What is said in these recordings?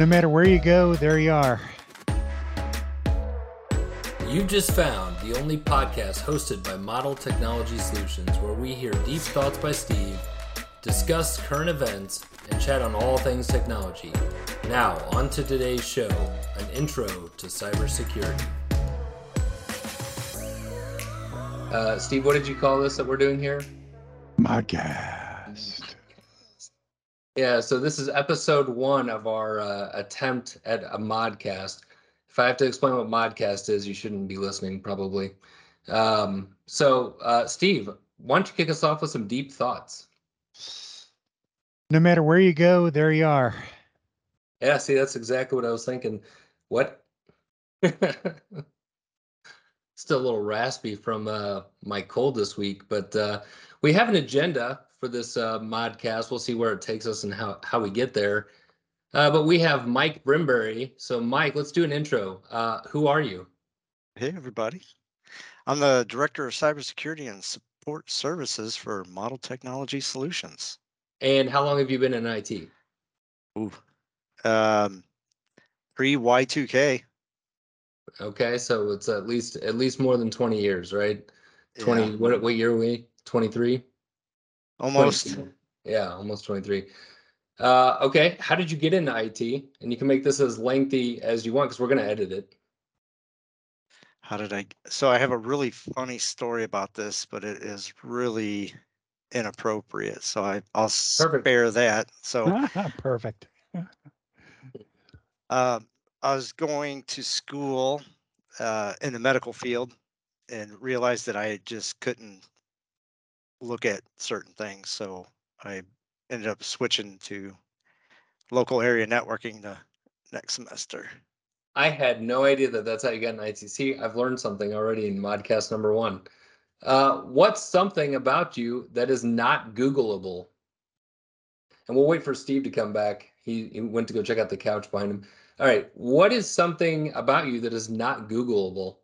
No matter where you go, there you are. You just found the only podcast hosted by Model Technology Solutions where we hear deep thoughts by Steve, discuss current events, and chat on all things technology. Now, on to today's show an intro to cybersecurity. Uh, Steve, what did you call this that we're doing here? Modcast. Yeah, so this is episode one of our uh, attempt at a modcast. If I have to explain what modcast is, you shouldn't be listening, probably. Um, so, uh, Steve, why don't you kick us off with some deep thoughts? No matter where you go, there you are. Yeah, see, that's exactly what I was thinking. What? Still a little raspy from uh, my cold this week, but uh, we have an agenda for this uh, modcast. We'll see where it takes us and how, how we get there. Uh, but we have Mike Brimberry. So, Mike, let's do an intro. Uh, who are you? Hey, everybody. I'm the Director of Cybersecurity and Support Services for Model Technology Solutions. And how long have you been in IT? Ooh. Um, pre Y2K. Okay, so it's at least at least more than 20 years, right? 20 Yeah, what what year are we? 23? Almost. Yeah, almost 23. Uh, okay, how did you get into IT? And you can make this as lengthy as you want because we're going to edit it. How did I? So I have a really funny story about this, but it is really inappropriate. So I, I'll Perfect. spare that. So Perfect. Um, I was going to school uh, in the medical field and realized that I just couldn't look at certain things. So I ended up switching to local area networking the next semester. I had no idea that that's how you got an ITC. I've learned something already in modcast number one. Uh, what's something about you that is not Googleable? And we'll wait for Steve to come back. He, he went to go check out the couch behind him. All right, what is something about you that is not Googleable?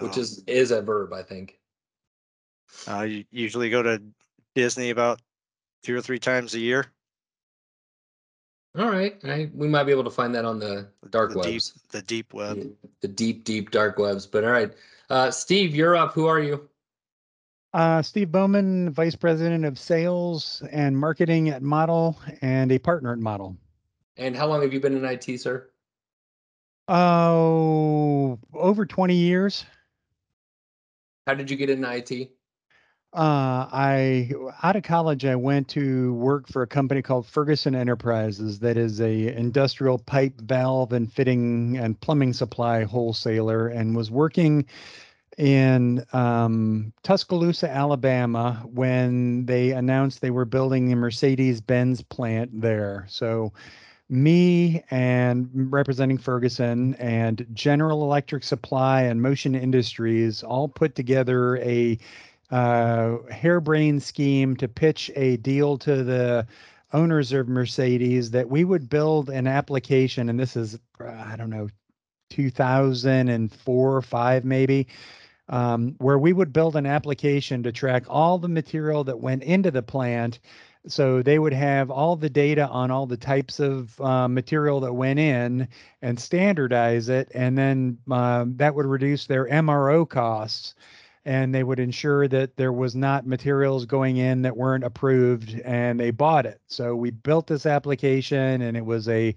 Which Um, is is a verb, I think. I u- usually go to Disney about two or three times a year. All right, I, we might be able to find that on the dark the deep, webs, the deep web. the, the deep, deep dark webs. But all right, uh, Steve, you're up. Who are you? Uh, Steve Bowman, Vice President of Sales and Marketing at Model and a partner at Model. And how long have you been in IT, sir? Oh, over 20 years. How did you get into IT? Uh, I out of college, I went to work for a company called Ferguson Enterprises, that is a industrial pipe, valve, and fitting and plumbing supply wholesaler, and was working in um, Tuscaloosa, Alabama, when they announced they were building a Mercedes-Benz plant there. So, me and representing Ferguson and General Electric Supply and Motion Industries all put together a uh, harebrained scheme to pitch a deal to the owners of Mercedes that we would build an application, and this is uh, I don't know, 2004 or five maybe, um, where we would build an application to track all the material that went into the plant. So they would have all the data on all the types of uh, material that went in and standardize it, and then um, that would reduce their MRO costs and they would ensure that there was not materials going in that weren't approved and they bought it. So we built this application and it was a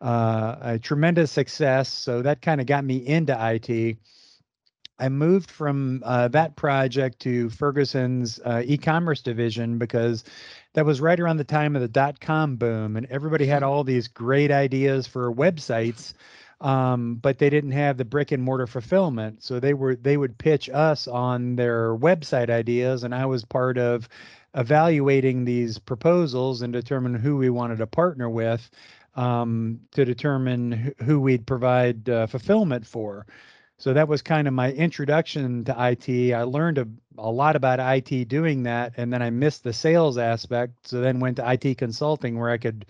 uh, a tremendous success. So that kind of got me into it i moved from uh, that project to ferguson's uh, e-commerce division because that was right around the time of the dot-com boom and everybody had all these great ideas for websites um, but they didn't have the brick and mortar fulfillment. So they were they would pitch us on their website ideas, and I was part of evaluating these proposals and determine who we wanted to partner with um, to determine who we'd provide uh, fulfillment for. So that was kind of my introduction to IT. I learned a, a lot about IT doing that, and then I missed the sales aspect. So then went to IT consulting where I could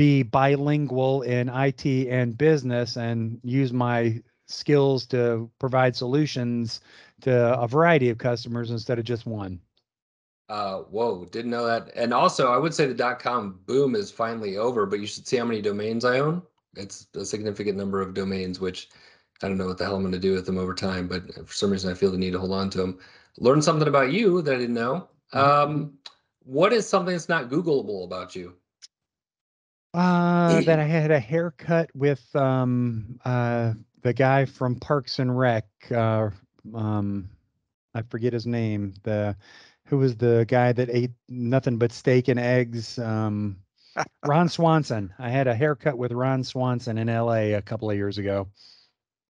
be bilingual in IT and business and use my skills to provide solutions to a variety of customers instead of just one. Uh, whoa, didn't know that. And also, I would say the dot com boom is finally over, but you should see how many domains I own. it's a significant number of domains, which I don't know what the hell I'm going to do with them over time, but for some reason I feel the need to hold on to them. Learn something about you that I didn't know. Um, what is something that's not Googleable about you? Uh, that I had a haircut with um uh the guy from Parks and Rec. Uh, um, I forget his name. The who was the guy that ate nothing but steak and eggs. Um, Ron Swanson. I had a haircut with Ron Swanson in L.A. a couple of years ago.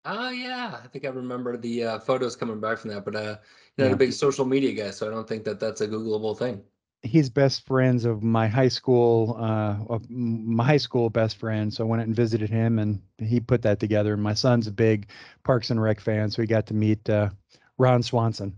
Oh yeah, I think I remember the uh, photos coming back from that. But uh, you're not Yeah. a big social media guy, so I don't think that that's a Googleable thing. He's best friends of my high school, uh, my high school best friend. So I went and visited him, and he put that together. And my son's a big Parks and Rec fan, so he got to meet uh, Ron Swanson.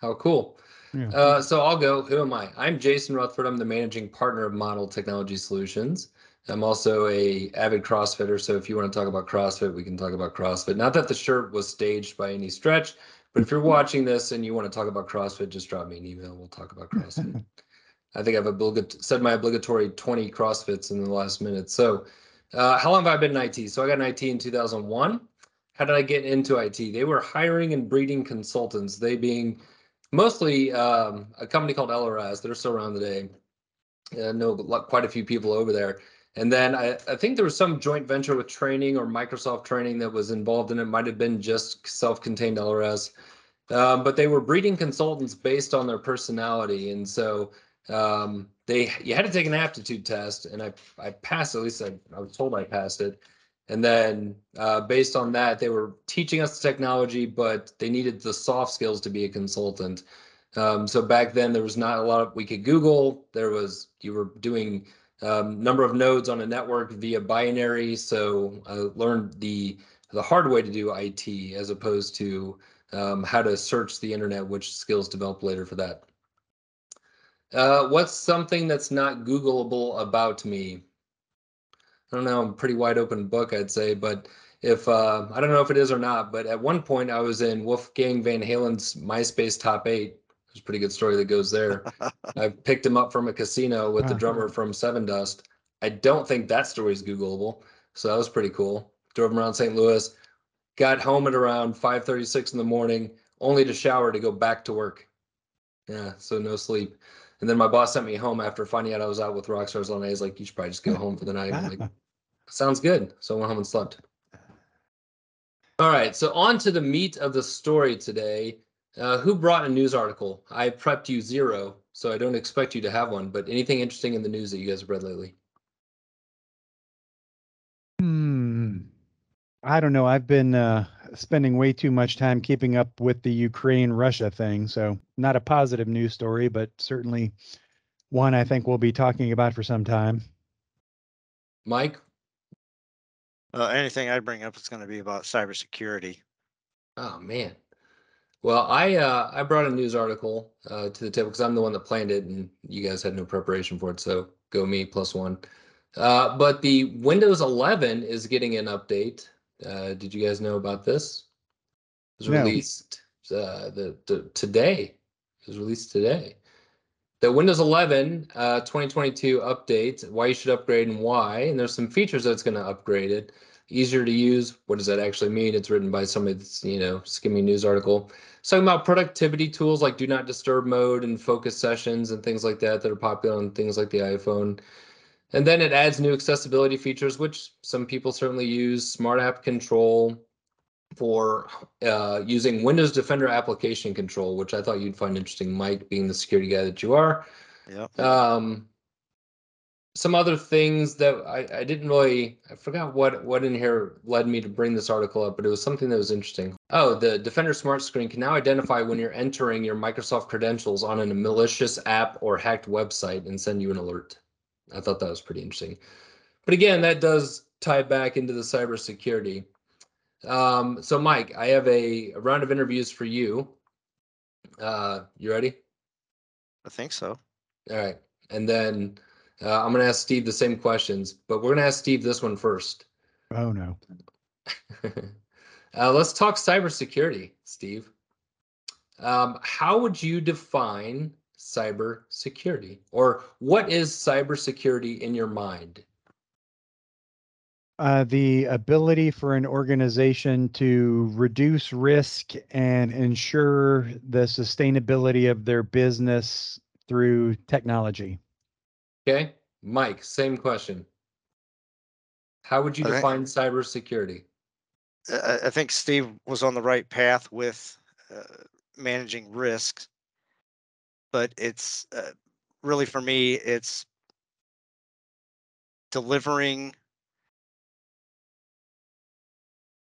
How cool. Yeah. Uh, so I'll go. Who am I? I'm Jason Rutherford. I'm the managing partner of Model Technology Solutions. I'm also a avid CrossFitter. So if you want to talk about CrossFit, we can talk about CrossFit. Not that the shirt was staged by any stretch, but if you're watching this and you want to talk about CrossFit, just drop me an email. We'll talk about CrossFit. I think I've obligat- said my obligatory 20 CrossFits in the last minute. So uh, how long have I been in IT? So I got in IT in 2001. How did I get into IT? They were hiring and breeding consultants. They being mostly um, a company called LRS. They're still around today. I know quite a few people over there. And then I, I think there was some joint venture with training or Microsoft training that was involved in it. Might have been just self-contained LRS. Um, but they were breeding consultants based on their personality. And so um, they you had to take an aptitude test, and I I passed. At least I, I was told I passed it. And then uh, based on that, they were teaching us the technology, but they needed the soft skills to be a consultant. Um, so back then, there was not a lot of we could Google. There was you were doing um, number of nodes on a network via binary. So I learned the the hard way to do IT as opposed to um, how to search the internet, which skills developed later for that. Uh, what's something that's not Googleable about me? I don't know. I'm pretty wide open book, I'd say. But if uh, I don't know if it is or not, but at one point I was in Wolfgang Van Halen's MySpace top eight. There's a pretty good story that goes there. I picked him up from a casino with the uh-huh. drummer from Sevendust. I don't think that story is Googleable, so that was pretty cool. Drove him around St. Louis, got home at around 5:36 in the morning, only to shower to go back to work. Yeah, so no sleep. And then my boss sent me home after finding out I was out with Rockstars all night. He's like, "You should probably just go home for the night." I'm like, Sounds good. So I went home and slept. All right. So on to the meat of the story today. Uh, who brought a news article? I prepped you zero, so I don't expect you to have one. But anything interesting in the news that you guys have read lately? Hmm. I don't know. I've been uh, spending way too much time keeping up with the Ukraine Russia thing. So, not a positive news story, but certainly one I think we'll be talking about for some time. Mike? Uh, anything I bring up is going to be about cybersecurity. Oh man. Well, I uh, I brought a news article uh, to the table because I'm the one that planned it, and you guys had no preparation for it. So go me plus one. Uh, but the Windows 11 is getting an update. Uh, did you guys know about this? It was No. released uh, the, the today. It was released today. The Windows 11 uh, 2022 update. Why you should upgrade and why. And there's some features that's going to upgrade it easier to use. What does that actually mean? It's written by somebody that's, you know, skimming news article. It's talking about productivity tools like do not disturb mode and focus sessions and things like that that are popular on things like the iPhone. And then it adds new accessibility features, which some people certainly use, smart app control for uh, using Windows Defender application control, which I thought you'd find interesting, Mike, being the security guy that you are. Yep. Um, some other things that I, I didn't really I forgot what what in here led me to bring this article up, but it was something that was interesting. Oh, the Defender Smart Screen can now identify when you're entering your Microsoft credentials on a malicious app or hacked website and send you an alert. I thought that was pretty interesting. But again, that does tie back into the cybersecurity. Um, so Mike, I have a, a round of interviews for you. Uh, you ready? I think so. All right. And then uh, I'm going to ask Steve the same questions, but we're going to ask Steve this one first. Oh no. uh, let's talk cybersecurity, Steve. Um, how would you define cybersecurity, or what is cybersecurity in your mind? Uh, the ability for an organization to reduce risk and ensure the sustainability of their business through technology. Okay, Mike, same question. How would you think- define cybersecurity? I, I think Steve was on the right path with uh, managing risks. But it's uh, really for me, it's delivering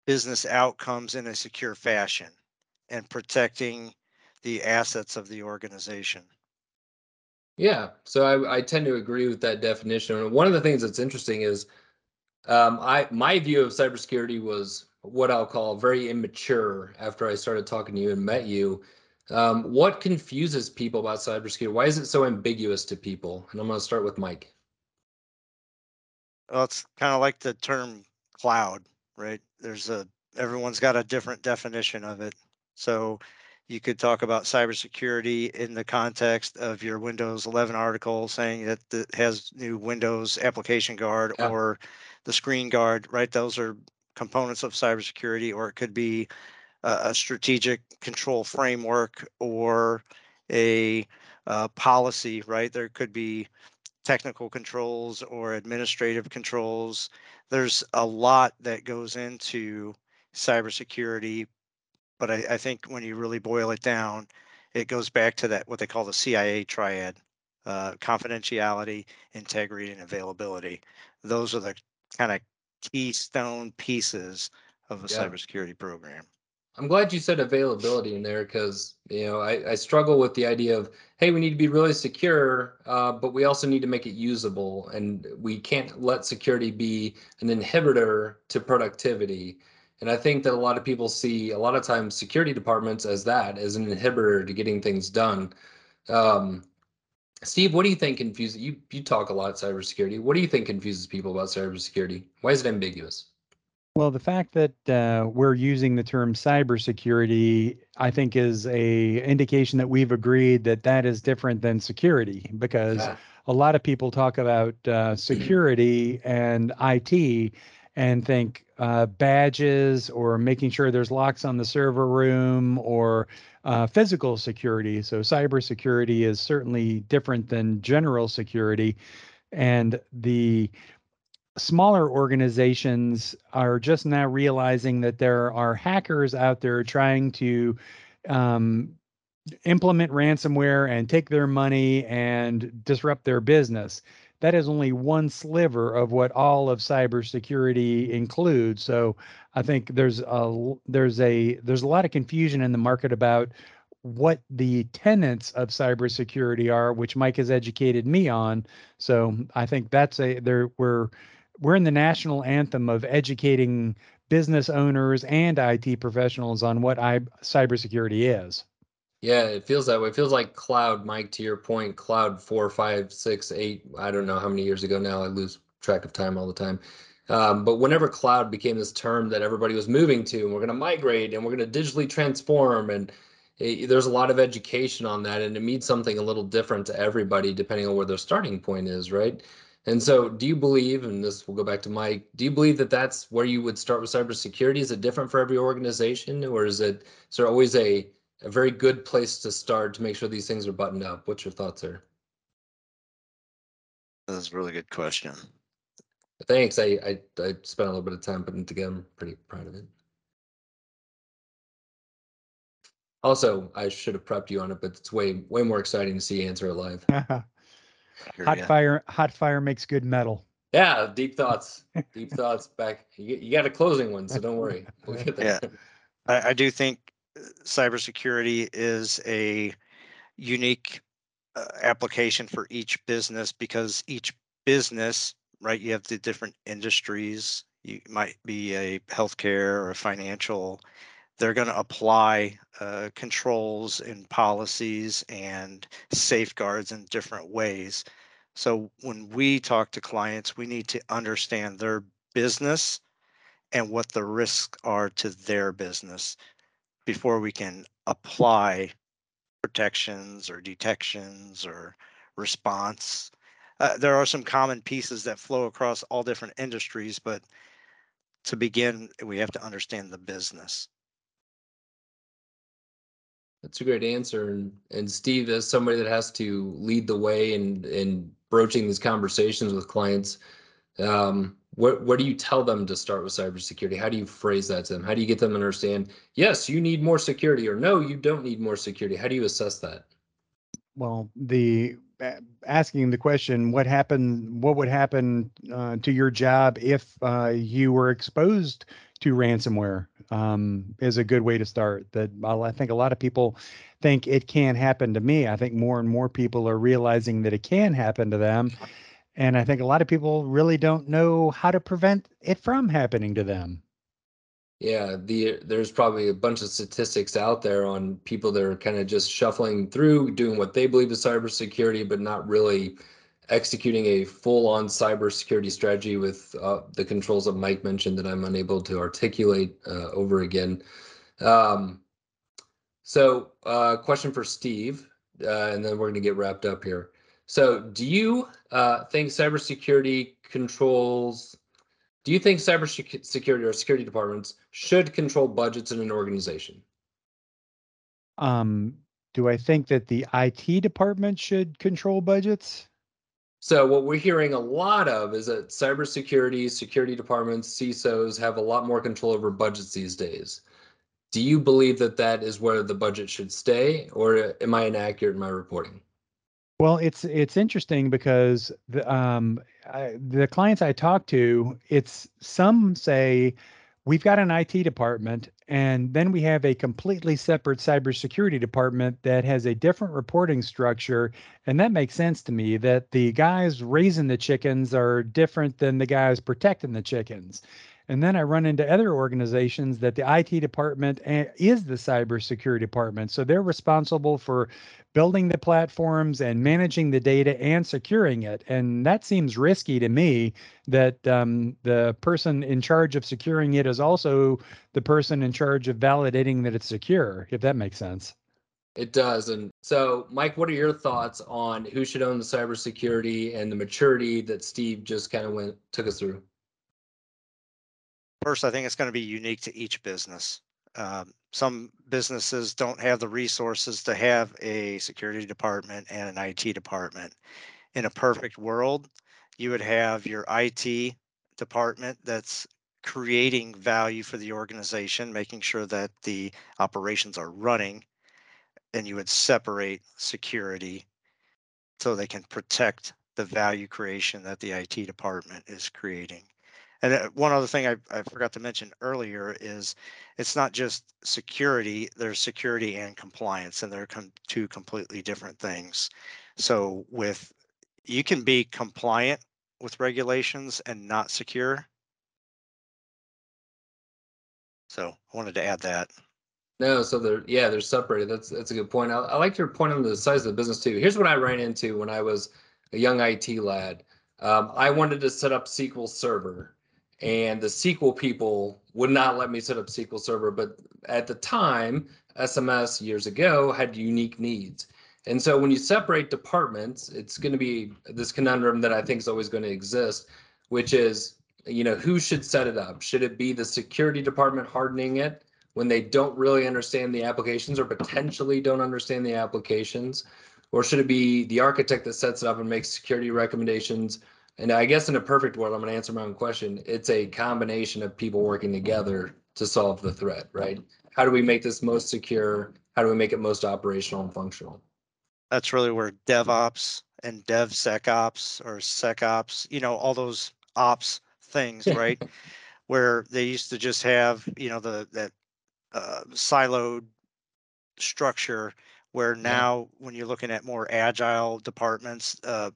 business outcomes in a secure fashion and protecting the assets of the organization. Yeah, so I, I tend to agree with that definition. One of the things that's interesting is um, I my view of cybersecurity was what I'll call very immature after I started talking to you and met you. Um, what confuses people about cybersecurity? Why is it so ambiguous to people? And I'm going to start with Mike. Well, it's kind of like the term cloud, right? There's a everyone's got a different definition of it. So you could talk about cybersecurity in the context of your Windows 11 article saying that it has new Windows application guard Yeah. or the screen guard, right? Those are components of cybersecurity, or it could be a, a strategic control framework or a uh, policy, right? There could be technical controls or administrative controls. There's a lot that goes into cybersecurity, but I, I think when you really boil it down, it goes back to that what they call the CIA triad: uh, confidentiality, integrity, and availability. Those are the kind of keystone pieces of a Yeah. cybersecurity program. I'm glad you said availability in there because you know I, I struggle with the idea of hey we need to be really secure, uh, but we also need to make it usable, and we can't let security be an inhibitor to productivity. And I think that a lot of people see a lot of times security departments as that as an inhibitor to getting things done. Um, Steve, what do you think confuses you? You talk a lot cybersecurity. What do you think confuses people about cybersecurity? Why is it ambiguous? Well, the fact that uh, we're using the term cybersecurity, I think, is a indication that we've agreed that that is different than security, because Yeah. a lot of people talk about uh, security and IT and think uh, badges or making sure there's locks on the server room or uh, physical security. So cybersecurity is certainly different than general security, and the smaller organizations are just now realizing that there are hackers out there trying to um, implement ransomware and take their money and disrupt their business. That is only one sliver of what all of cybersecurity includes. So I think there's a there's a there's a lot of confusion in the market about what the tenets of cybersecurity are, which Mike has educated me on. So I think that's a there we're we're in the national anthem of educating business owners and IT professionals on what I, cybersecurity is. Yeah, it feels that way. It feels like cloud, Mike, to your point, cloud four, five, six, eight, I don't know how many years ago now. I lose track of time all the time. Um, but whenever cloud became this term that everybody was moving to, and we're going to migrate and we're going to digitally transform, and it, there's a lot of education on that, and it means something a little different to everybody depending on where their starting point is, right? And so, do you believe, and this will go back to Mike, do you believe that that's where you would start with cybersecurity? Is it different for every organization, or is it is there always a a very good place to start to make sure these things are buttoned up? What's your thoughts there? That's a really good question. Thanks. I I, I spent a little bit of time putting it together. I'm pretty proud of it. Also, I should have prepped you on it, but it's way way more exciting to see you answer it live. hot Hear ya. fire, hot fire makes good metal. Yeah, deep thoughts. Deep thoughts. Back. You, you got a closing one, so don't worry. We'll get there. I, I do think cybersecurity is a unique uh, application for each business because each business, right? You have the different industries. You might be a healthcare or a financial. They're going to apply uh, controls and policies and safeguards in different ways. So when we talk to clients, we need to understand their business and what the risks are to their business before we can apply protections or detections or response. Uh, there are some common pieces that flow across all different industries, but to begin, we have to understand the business. That's a great answer. And, and Steve, as somebody that has to lead the way in, in broaching these conversations with clients, um, what, what do you tell them to start with cybersecurity? How do you phrase that to them? How do you get them to understand, yes, you need more security, or no, you don't need more security? How do you assess that? Well, the asking the question, what happened? What would happen uh, to your job if uh, you were exposed to ransomware? Um, is a good way to start. That I think a lot of people think it can happen to me. I think more and more people are realizing that it can happen to them, and I think a lot of people really don't know how to prevent it from happening to them. Yeah, the there's probably a bunch of statistics out there on people that are kind of just shuffling through, doing what they believe is cybersecurity, but not really executing a full-on cybersecurity strategy with uh, the controls that Mike mentioned that I'm unable to articulate uh, over again. Um, so, uh, question for Steve, uh, and then we're going to get wrapped up here. So, do you uh, think cybersecurity controls do you think cybersecurity or security departments should control budgets in an organization? Um, do I think that the IT department should control budgets? So what we're hearing a lot of is that cybersecurity, security departments, CISOs have a lot more control over budgets these days. Do you believe that that is where the budget should stay, or am I inaccurate in my reporting? Well, it's it's interesting because the um I, the clients I talk to, it's some say we've got an IT department and then we have a completely separate cybersecurity department that has a different reporting structure and that makes sense to me that the guys raising the chickens are different than the guys protecting the chickens. And then I run into other organizations that the IT department eh, is the cybersecurity department. So they're responsible for building the platforms and managing the data and securing it. And that seems risky to me that um, the person in charge of securing it is also the person in charge of validating that it's secure, if that makes sense. It does. And so, Mike, what are your thoughts on who should own the cybersecurity and the maturity that Steve just kind of went took us through? First, I think it's going to be unique to each business. Um, some businesses don't have the resources to have a security department and an IT department. In a perfect world, you would have your IT department that's creating value for the organization, making sure that the operations are running, and you would separate security so they can protect the value creation that the IT department is creating. And uh, one other thing I, I forgot to mention earlier is it's not just security, there's security and compliance, and they're com- two completely different things. So with you can be compliant with regulations and not secure. So I wanted to add that. No, so they're yeah, they're separated. That's that's a good point. I, I like your point on the size of the business too. Here's what I ran into when I was a young IT lad. Um, I wanted to set up SQL Server and the SQL people would not let me set up SQL Server. But at the time, SMS years ago had unique needs. And so when you separate departments, it's going to be this conundrum that I think is always going to exist, which is, you know, who should set it up? Should it be the security department hardening it when they don't really understand the applications or potentially don't understand the applications? Or should it be the architect that sets it up and makes security recommendations and I guess in a perfect world, I'm going to answer my own question. It's a combination of people working together to solve the threat, right? How do we make this most secure? How do we make it most operational and functional? That's really where DevOps and DevSecOps or SecOps, you know, all those ops things, right? where they used to just have, you know, the that uh, siloed structure. Where now, when you're looking at more agile departments, uh,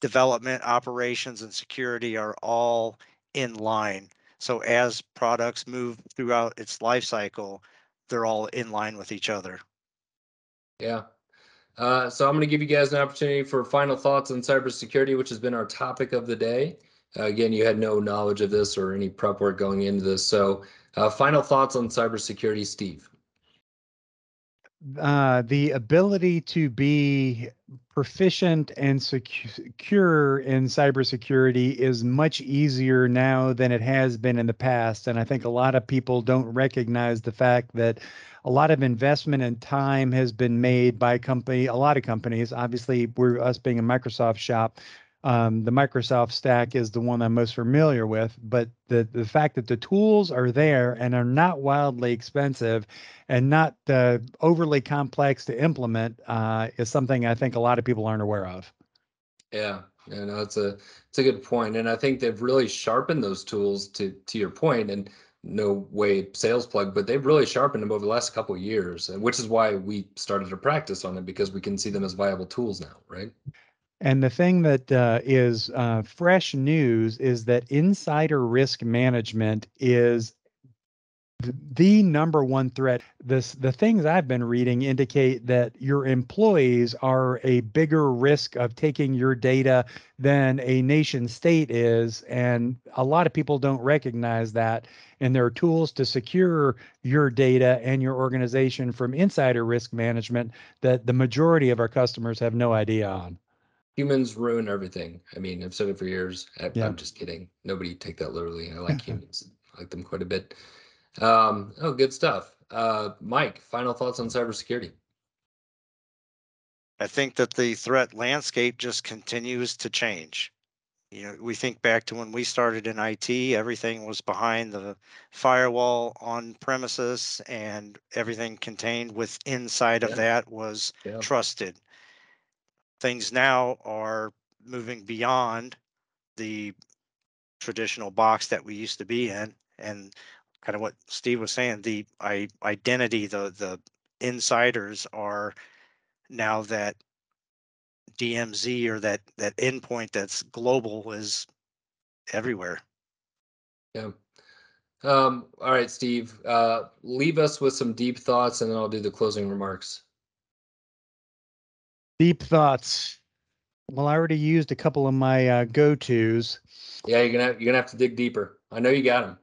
development, operations, and security are all in line. So as products move throughout its life cycle, they're all in line with each other. Yeah. Uh, so I'm going to give you guys an opportunity for final thoughts on cybersecurity, which has been our topic of the day. Uh, again, you had no knowledge of this or any prep work going into this. So uh, final thoughts on cybersecurity, Steve. Uh, the ability to be proficient and secure in cybersecurity is much easier now than it has been in the past. And I think a lot of people don't recognize the fact that a lot of investment and time has been made by company, a lot of companies. Obviously, we're us being a Microsoft shop. Um, the Microsoft stack is the one I'm most familiar with, but the the fact that the tools are there and are not wildly expensive and not uh, overly complex to implement uh, is something I think a lot of people aren't aware of. Yeah, yeah, no, it's a it's a good point, and I think they've really sharpened those tools to to your point, and no way sales plug, but they've really sharpened them over the last couple of years, which is why we started to practice on them because we can see them as viable tools now, right? And the thing that uh, is uh, fresh news is that insider risk management is the number one threat. This the things I've been reading indicate that your employees are a bigger risk of taking your data than a nation state is, and a lot of people don't recognize that. And there are tools to secure your data and your organization from insider risk management that the majority of our customers have no idea on. Humans ruin everything. I mean, I've said it for years. I, yeah. I'm just kidding. Nobody take that literally. I like humans. I like them quite a bit. Um, oh, good stuff. Uh, Mike, final thoughts on cybersecurity? I think that the threat landscape just continues to change. You know, we think back to when we started in IT, everything was behind the firewall on premises and everything contained with inside yeah. of that was yeah. trusted. Things now are moving beyond the traditional box that we used to be in and kind of what Steve was saying, the I, identity, the the insiders are now that DMZ or that that endpoint that's global is everywhere. Yeah. Um, all right, Steve. Uh, leave us with some deep thoughts, and then I'll do the closing remarks. Deep thoughts. Well, I already used a couple of my uh, go-tos. Yeah, you're gonna you're gonna have to dig deeper. I know you got them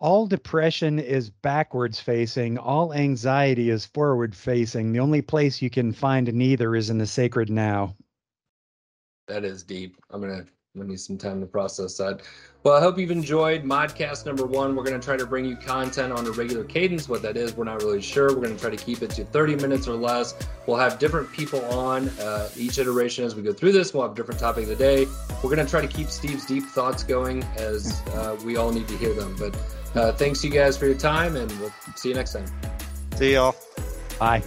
all depression is backwards facing, all anxiety is forward facing. The only place you can find neither is in the sacred now. That is deep. I'm going to I need some time to process that. Well, I hope you've enjoyed Modcast number one. We're going to try to bring you content on a regular cadence. What that is, we're not really sure. We're going to try to keep it to 30 minutes or less. We'll have different people on uh, each iteration as we go through this. We'll have different topic of the day. We're going to try to keep Steve's deep thoughts going as uh, we all need to hear them. But uh, thanks you guys for your time, and we'll see you next time. See y'all. Bye.